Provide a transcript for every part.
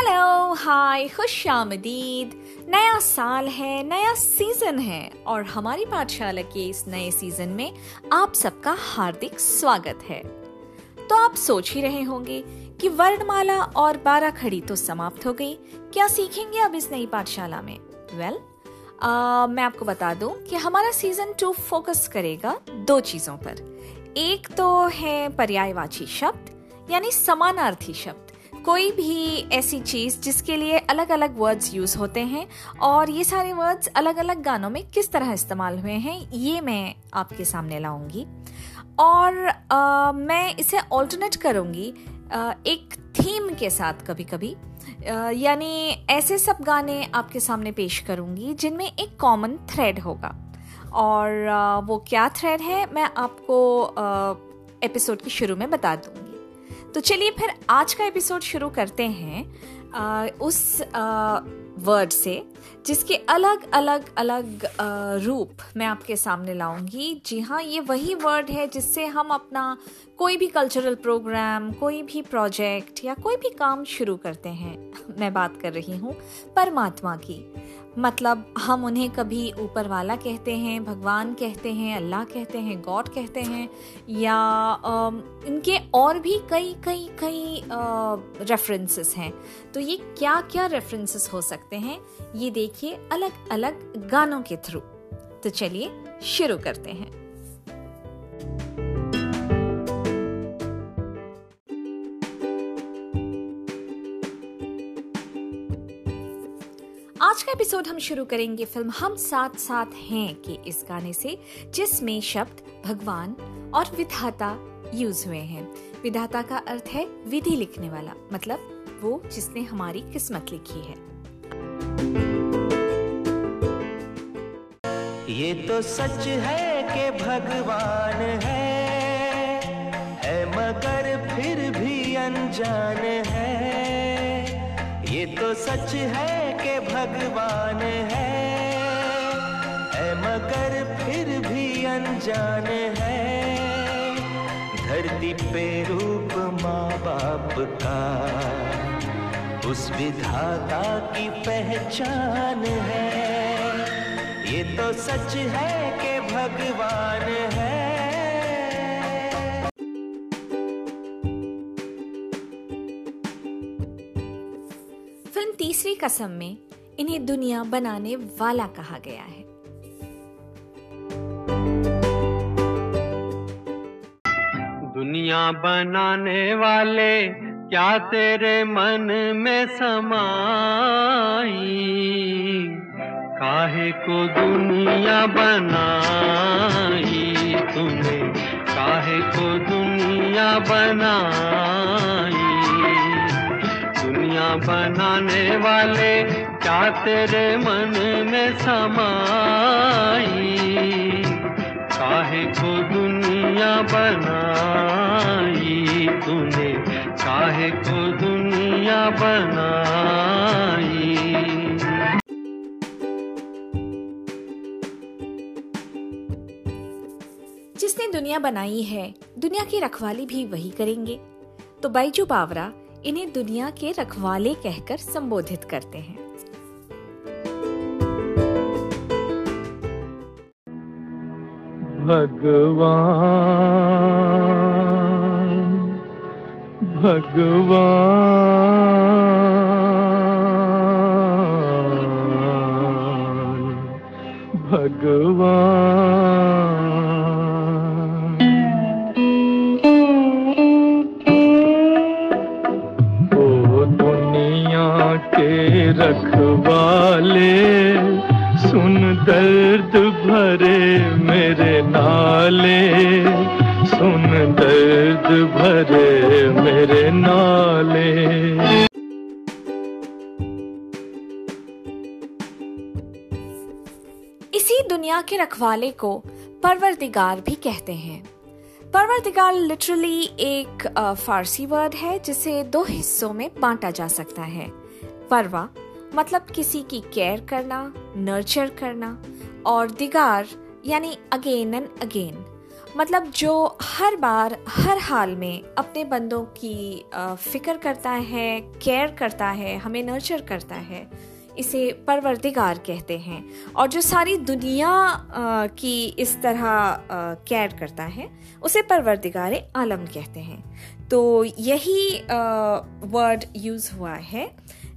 Hello hi खुश आमदीद नया साल है नया सीज़न है और हमारी पाठशाला के इस नए सीज़न में आप सबका हार्दिक स्वागत है। तो आप सोच ही रहे होंगे कि वर्णमाला और बारह खड़ी तो समाप्त हो गई। क्या सीखेंगे अब इस नई पाठशाला में? वेल well, मैं आपको बता दूँ कि हमारा सीज़न टू फोकस करेगा दो चीज़ों पर। एक तो है पर्यायवाची शब्द यानी समानार्थी शब्द। कोई भी ऐसी चीज़ जिसके लिए अलग अलग वर्ड्स यूज़ होते हैं और ये सारे वर्ड्स अलग अलग गानों में किस तरह इस्तेमाल हुए हैं ये मैं आपके सामने लाऊँगी। और आ, मैं इसे ऑल्टरनेट करूँगी एक थीम के साथ कभी कभी यानी ऐसे सब गाने आपके सामने पेश करूँगी जिनमें एक कॉमन थ्रेड होगा। और आ, वो क्या थ्रेड है मैं आपको आ, एपिसोड के शुरू में बता दूँगी। तो चलिए फिर आज का एपिसोड शुरू करते हैं आ, उस वर्ड से जिसके अलग अलग अलग रूप मैं आपके सामने लाऊँगी। जी हाँ ये वही वर्ड है जिससे हम अपना कोई भी कल्चरल प्रोग्राम कोई भी प्रोजेक्ट या कोई भी काम शुरू करते हैं। मैं बात कर रही हूँ परमात्मा की। मतलब हम उन्हें कभी ऊपर वाला कहते हैं भगवान कहते हैं अल्लाह कहते हैं गॉड कहते हैं या आ, इनके और भी कई कई कई रेफरेंसेस हैं। तो ये क्या क्या रेफरेंसेस हो सकते हैं ये देखिए अलग अलग गानों के थ्रू तो चलिए शुरू करते हैं। का एपिसोड हम शुरू करेंगे फ़िल्म हम साथ साथ हैं के इस गाने से, जिसमें शब्द भगवान और विधाता यूज़ हुए हैं। विधाता का अर्थ है विधि लिखने वाला मतलब वो जिसने हमारी किस्मत लिखी है। ये तो सच है कि भगवान है है मगर फिर भी अनजान है। ये तो सच है भगवान है। है मगर फिर भी अनजान है। धरती पे रूप माँ बाप का, उस विधाता की पहचान है। ये तो सच है कि भगवान है। तीसरी कसम में इन्हें दुनिया बनाने वाला कहा गया है। दुनिया बनाने वाले क्या तेरे मन में समाई? काहे को दुनिया बनाई तूने? काहे को दुनिया बनाई? दुनिया बनाने वाले क्या तेरे मन में समाई, काहे को दुनिया बनाई तूने? काहे को दुनिया बनाई? जिसने दुनिया बनाई है, दुनिया की रखवाली भी वही करेंगे। तो बैजू बावरा इन्हें दुनिया के रखवाले कहकर संबोधित करते हैं। भगवान भगवान भगवान। के रखवाले सुन दर्द भरे नाले सुन दर्द भरे मेरे नाले। इसी दुनिया के रखवाले को परवरदिगार भी कहते हैं। परवरदिगार लिटरली एक फारसी वर्ड है, जिसे दो हिस्सों में बांटा जा सकता है। परवा मतलब किसी की केयर करना नर्चर करना, और दिगार यानी अगेन एंड अगेन मतलब जो हर बार, हर हाल में अपने बंदों की फ़िक्र करता है केयर करता है, हमें नर्चर करता है इसे परवरदिगार कहते हैं। और जो सारी दुनिया की इस तरह कैर करता है, उसे परवरदिगार आलम कहते हैं। तो यही वर्ड यूज़ हुआ है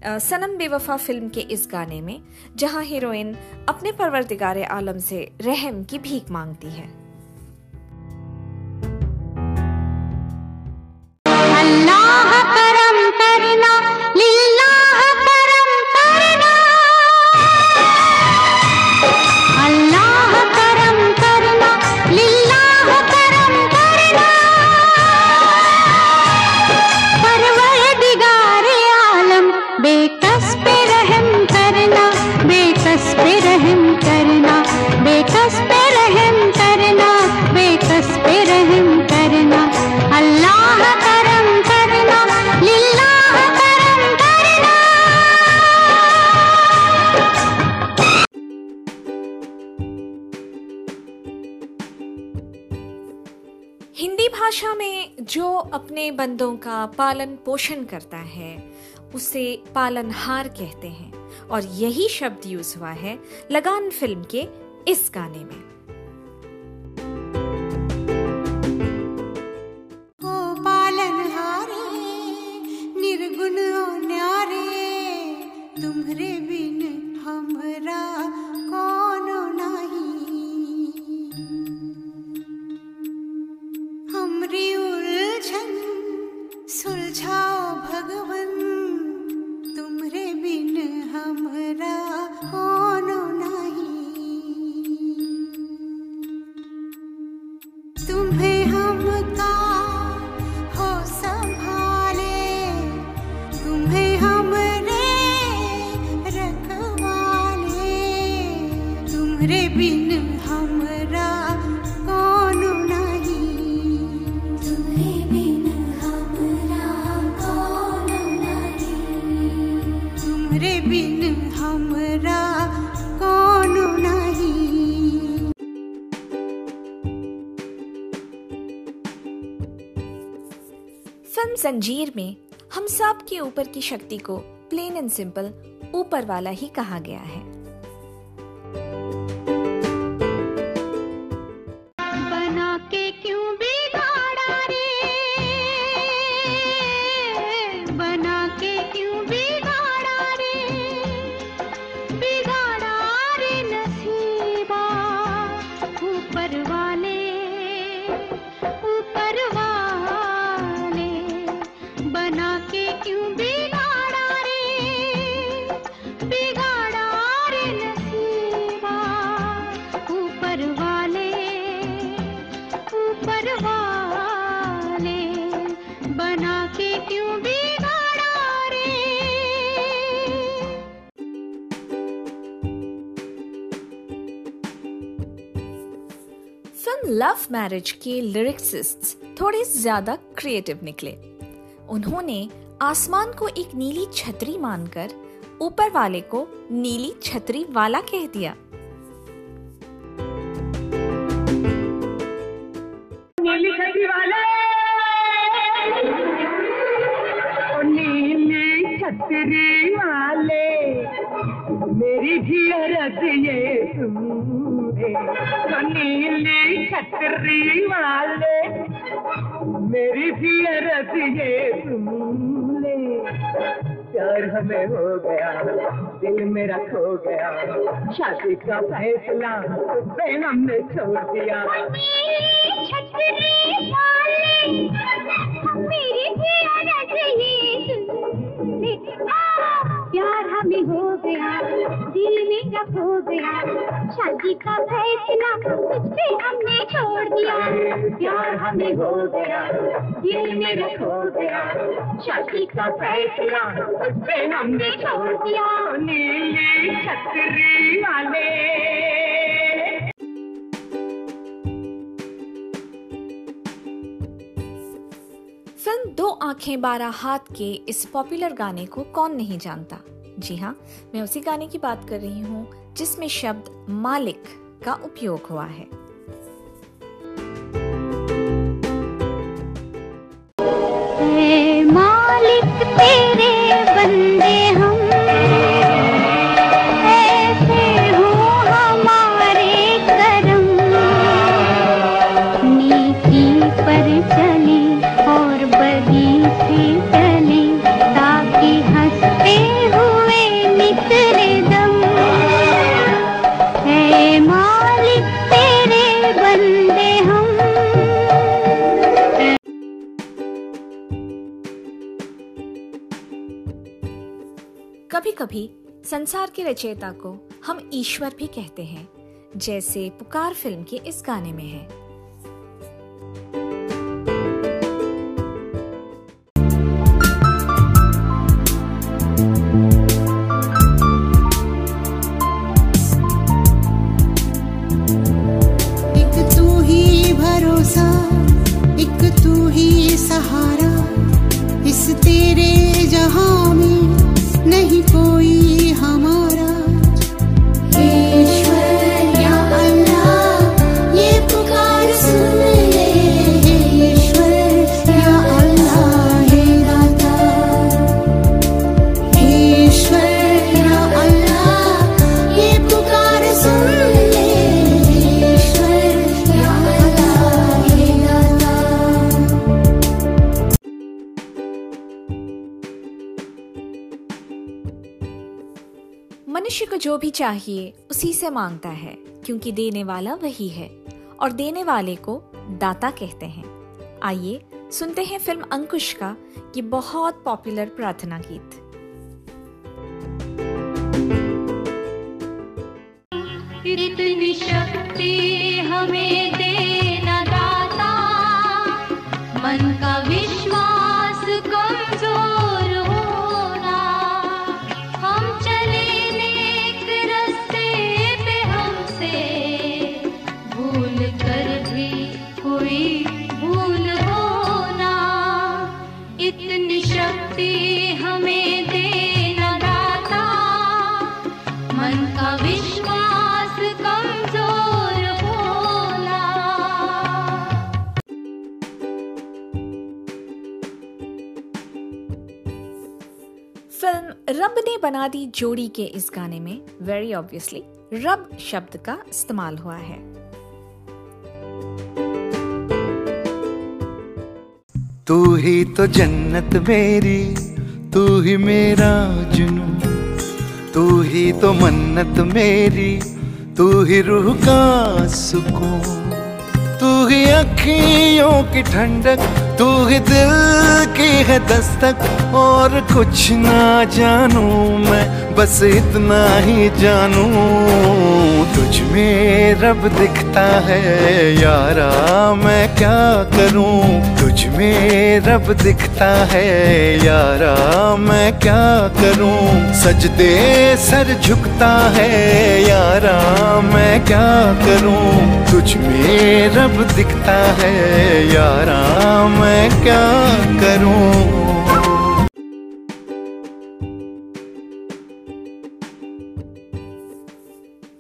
सनम बेवफा फ़िल्म के इस गाने में, जहाँ हीरोइन अपने परवरदिगार आलम से रहम की भीख मांगती है। अपने बंदों का पालन पोषण करता है, उसे पालनहार कहते हैं। और यही शब्द यूज़ हुआ है लगान फ़िल्म के इस गाने में। फ़िल्म जंजीर में हम सब के ऊपर की शक्ति को प्लेन एंड सिंपल ऊपर वाला ही कहा गया है। लव मैरिज के लिरिक्सिस्ट थोड़े ज़्यादा क्रिएटिव निकले। उन्होंने आसमान को एक नीली छतरी मानकर ऊपर वाले को नीली छतरी वाला कह दिया। छतरी वाले, मेरी जियरत ये तुमने प्यार हमें हो गया, दिल मेरा खो गया। शादी का फैसला हमने छोड़ दिया। दिल में हो। गया शादी का फैसला हमने छोड़ दिया। प्यार हमें हो गया, दिल में हो गया। शादी का फैसला हमने छोड़ दिया। नीली छतरी वाले। फ़िल्म दो आँखें बारह हाथ के इस पॉपुलर गाने को कौन नहीं जानता? जी हाँ मैं उसी गाने की बात कर रही हूँ जिसमें शब्द मालिक का उपयोग हुआ है। कभी कभी संसार के रचयिता को हम ईश्वर भी कहते हैं, जैसे पुकार फ़िल्म के इस गाने में है। जो भी चाहिए, उसी से माँगता है, क्योंकि देने वाला वही है। और देने वाले को दाता कहते हैं। आइए, सुनते हैं फ़िल्म अंकुश का ये बहुत पॉपुलर प्रार्थना गीत। इतनी शक्ति हमें देना दाता, मन का विश्वास रब ने बना दी जोड़ी के इस गाने में वेरी ऑब्वियसली रब शब्द का इस्तेमाल हुआ है। तू ही तो जन्नत मेरी, तू ही मेरा जुनू तू ही तो मन्नत मेरी, तू ही रूह का सुकून। तू ही अखियों की ठंडक तू ही दिल की है दस्तक, और कुछ ना जानू मैं, बस इतना ही जानू। तुझ में रब दिखता है, यारा मैं क्या करूँ? तुझ में रब दिखता है, यारा मैं क्या करूँ? सजदे सर झुकता है, यारा मैं क्या करूँ? तुझ में रब दिखता है, यारा मैं क्या करूँ?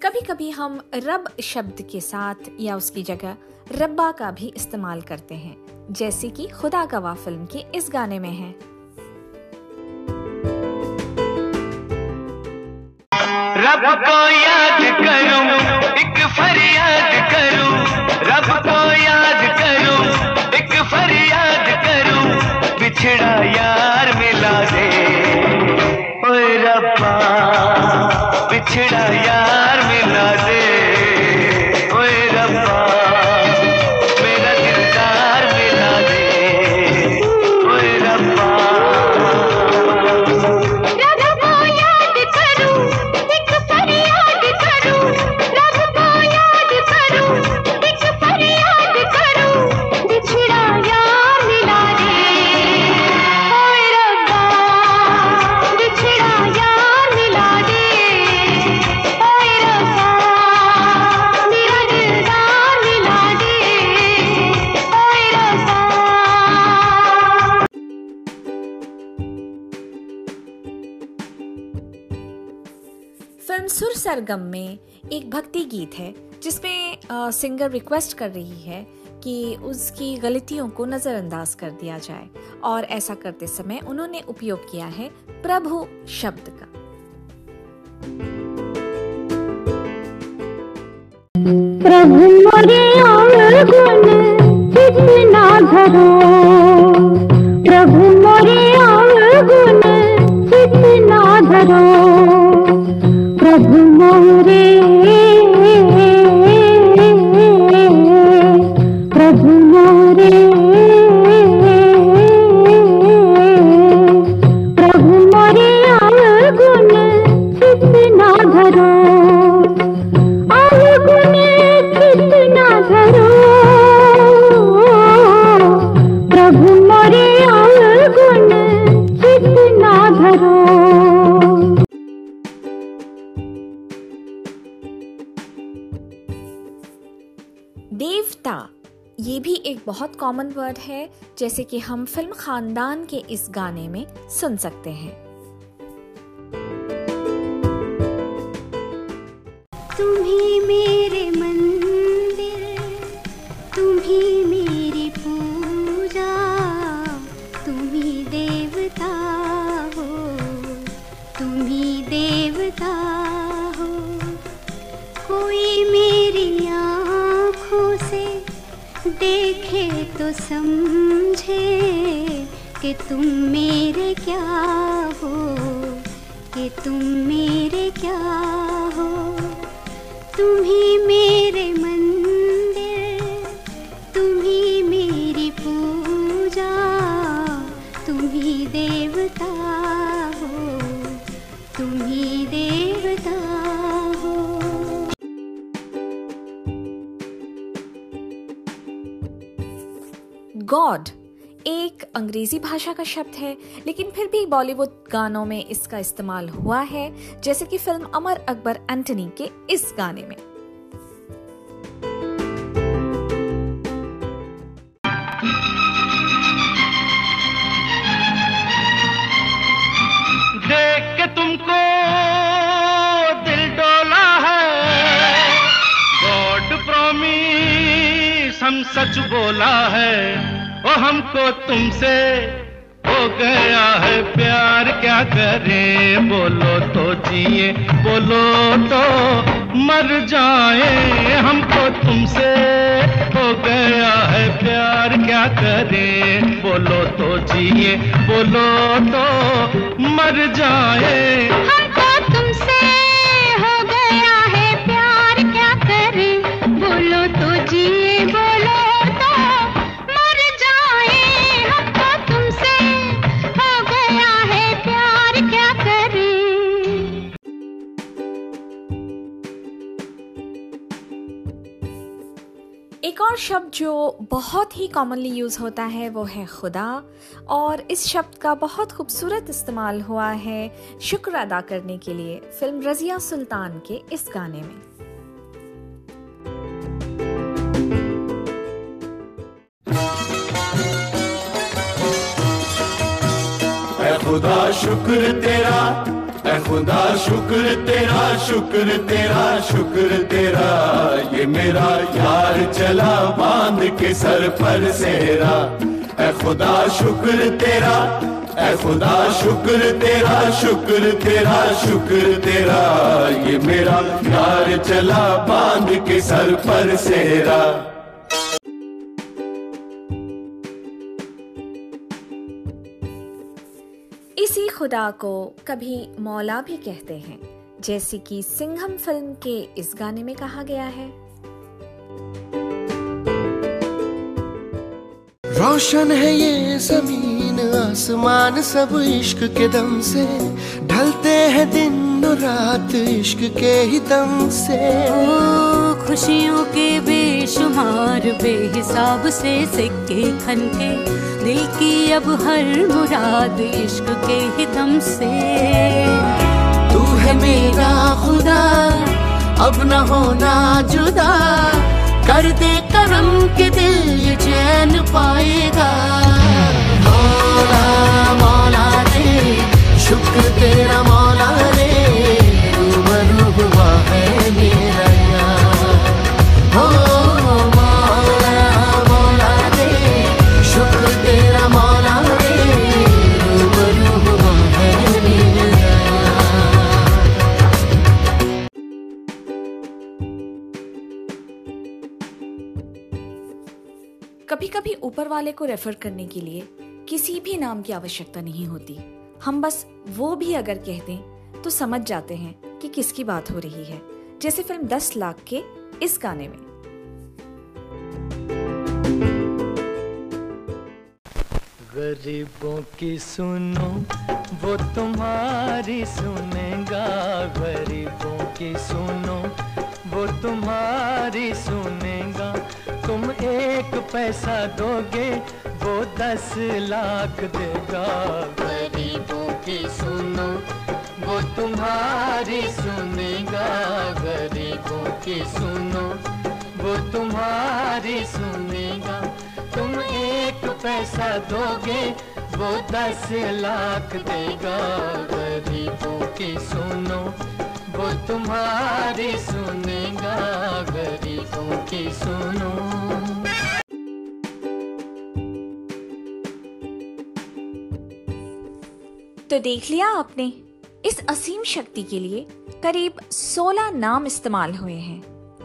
कभी कभी हम रब शब्द के साथ या उसकी जगह रब्बा का भी इस्तेमाल करते हैं। जैसे कि खुदा गवाह फ़िल्म के इस गाने में है। रब को याद करूँ, एक फरियाद करूँ, रब को याद करूँ, एक फरियाद करूँ, बिछड़ा यार मिला दे। ओए रब्बा, बिछड़ा यार मिला दे। गीत है जिसमें सिंगर रिक्वेस्ट कर रही है कि उसकी गलतियों को नज़रअंदाज कर दिया जाए। और ऐसा करते समय उन्होंने उपयोग किया है प्रभु शब्द का। प्रभु मोरे और गुण धरो प्रभु मोरे गुण कितना धरो प्रभु मोरे धरो देवता ये भी एक बहुत कॉमन वर्ड है जैसे कि हम फ़िल्म खानदान के इस गाने में सुन सकते हैं। तुम ही मेरे समझे कि तुम मेरे क्या हो कि तुम मेरे क्या हो। तुम ही मेरे गॉड, एक अंग्रेज़ी भाषा का शब्द है, लेकिन फिर भी बॉलीवुड गानों में इसका इस्तेमाल हुआ है, जैसे कि फ़िल्म अमर अकबर एंटनी के इस गाने में। सच बोला है। ओ हमको तुमसे हो गया है प्यार, क्या करें? बोलो तो जिए, बोलो तो मर जाए। हमको तुमसे हो गया है प्यार, क्या करें? बोलो तो जिए, बोलो तो मर जाए। और शब्द जो बहुत ही कॉमनली यूज़ होता है, वो है खुदा। और इस शब्द का बहुत खूबसूरत इस्तेमाल हुआ है शुक्र अदा करने के लिए, फ़िल्म रजिया सुल्तान के इस गाने में। खुदा, शुक्र तेरा ऐ खुदा, शुक्र तेरा शुक्र तेरा शुक्र तेरा। ये मेरा यार चला बाँध के सर पर सेरा ऐ खुदा, शुक्र तेरा ऐ खुदा, शुक्र तेरा शुक्र तेरा शुक्र तेरा। ये मेरा यार चला बाँध के सर पर सेरा खुदा को कभी मौला भी कहते हैं जैसे कि सिंघम फ़िल्म के इस गाने में कहा गया है। रोशन है ये ज़मीन आसमान सब इश्क के दम से। ढलते हैं दिन और रात इश्क के ही दम से। ओ खुशियों के बेशुमार बेहिसाब से सिक्के खनके दिल अब हर मुराद इश्क के ही दम से। तू है मेरा खुदा, अब न होना जुदा। कर दे करम के दिल ये चैन पाएगा। मौला मौला दे, शुक्र तेरा मौला। कभी ऊपर वाले को रेफर करने के लिए किसी भी नाम की आवश्यकता नहीं होती। हम बस वो भी अगर कह दें तो समझ जाते हैं कि किसकी बात हो रही है। जैसे फ़िल्म दस लाख के इस गाने में। गरीबों की सुनो, वो तुम्हारी सुनेगा। गरीबों की सुनो, वो तुम्हारी सुनेगा। तुम एक पैसा दोगे, वो दस लाख देगा। गरीबों की सुनो, वो तुम्हारी सुनेगा। गरीबों की सुनो, वो तुम्हारी सुनेगा। तुम एक पैसा दोगे, वो दस लाख देगा। गरीबों की सुनो वो तुम्हारी सुनेगा, गरीबों की सुनो। तो देख लिया आपने, इस असीम शक्ति के लिए करीब 16 नाम इस्तेमाल हुए हैं।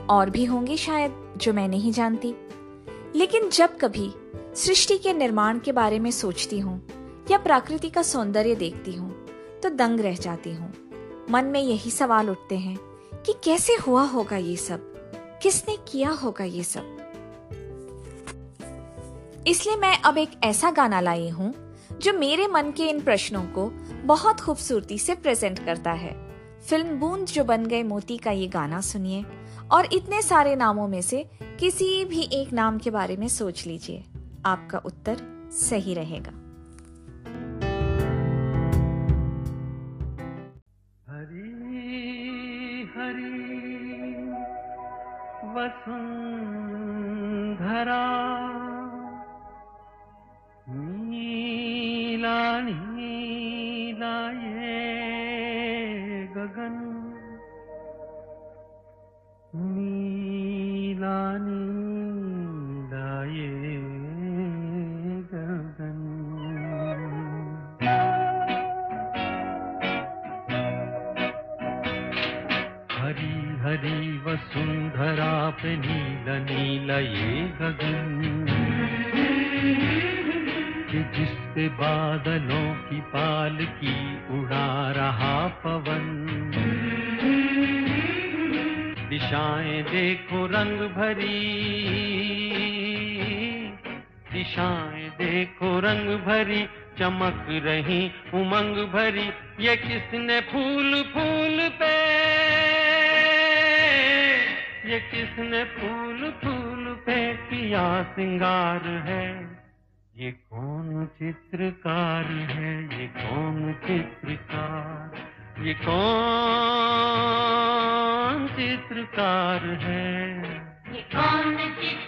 और भी होंगे शायद, जो मैं नहीं जानती। लेकिन जब कभी सृष्टि के निर्माण के बारे में सोचती हूँ, या प्रकृति का सौंदर्य देखती हूँ तो दंग रह जाती हूँ। मन में यही सवाल उठते हैं कि कैसे हुआ होगा ये सब? किसने किया होगा ये सब? इसलिए मैं अब एक ऐसा गाना लाई हूँ, जो मेरे मन के इन प्रश्नों को बहुत खूबसूरती से प्रेजेंट करता है। फ़िल्म बूंद जो बन गए मोती का ये गाना सुनिए, और इतने सारे नामों में से किसी भी एक नाम के बारे में सोच लीजिए। आपका उत्तर सही रहेगा। वसुंधरा पे नीला नीला ये गगन। कि जिस पे बादलों की पालकी उड़ा रहा पवन। दिशाएँ देखो रंग भरी। दिशाएँ देखो रंग भरी, चमक रही उमंग भरी। ये किसने फूल फूल पे ये किसने फूल फूल पे किया सिंगार है? ये कौन चित्रकार है? ये कौन चित्रकार? ये कौन चित्रकार है? ये कौन चित्रकार?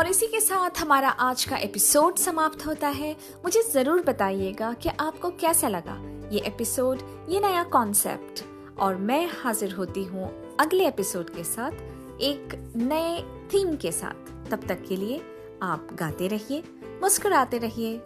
और इसी के साथ हमारा आज का एपिसोड समाप्त होता है। मुझे ज़रूर बताइएगा कि आपको कैसा लगा ये एपिसोड, ये नया कॉन्सेप्ट और मैं हाजिर होती हूँ अगले एपिसोड के साथ, एक नए थीम के साथ। तब तक के लिए आप गाते रहिए, मुस्कुराते रहिए।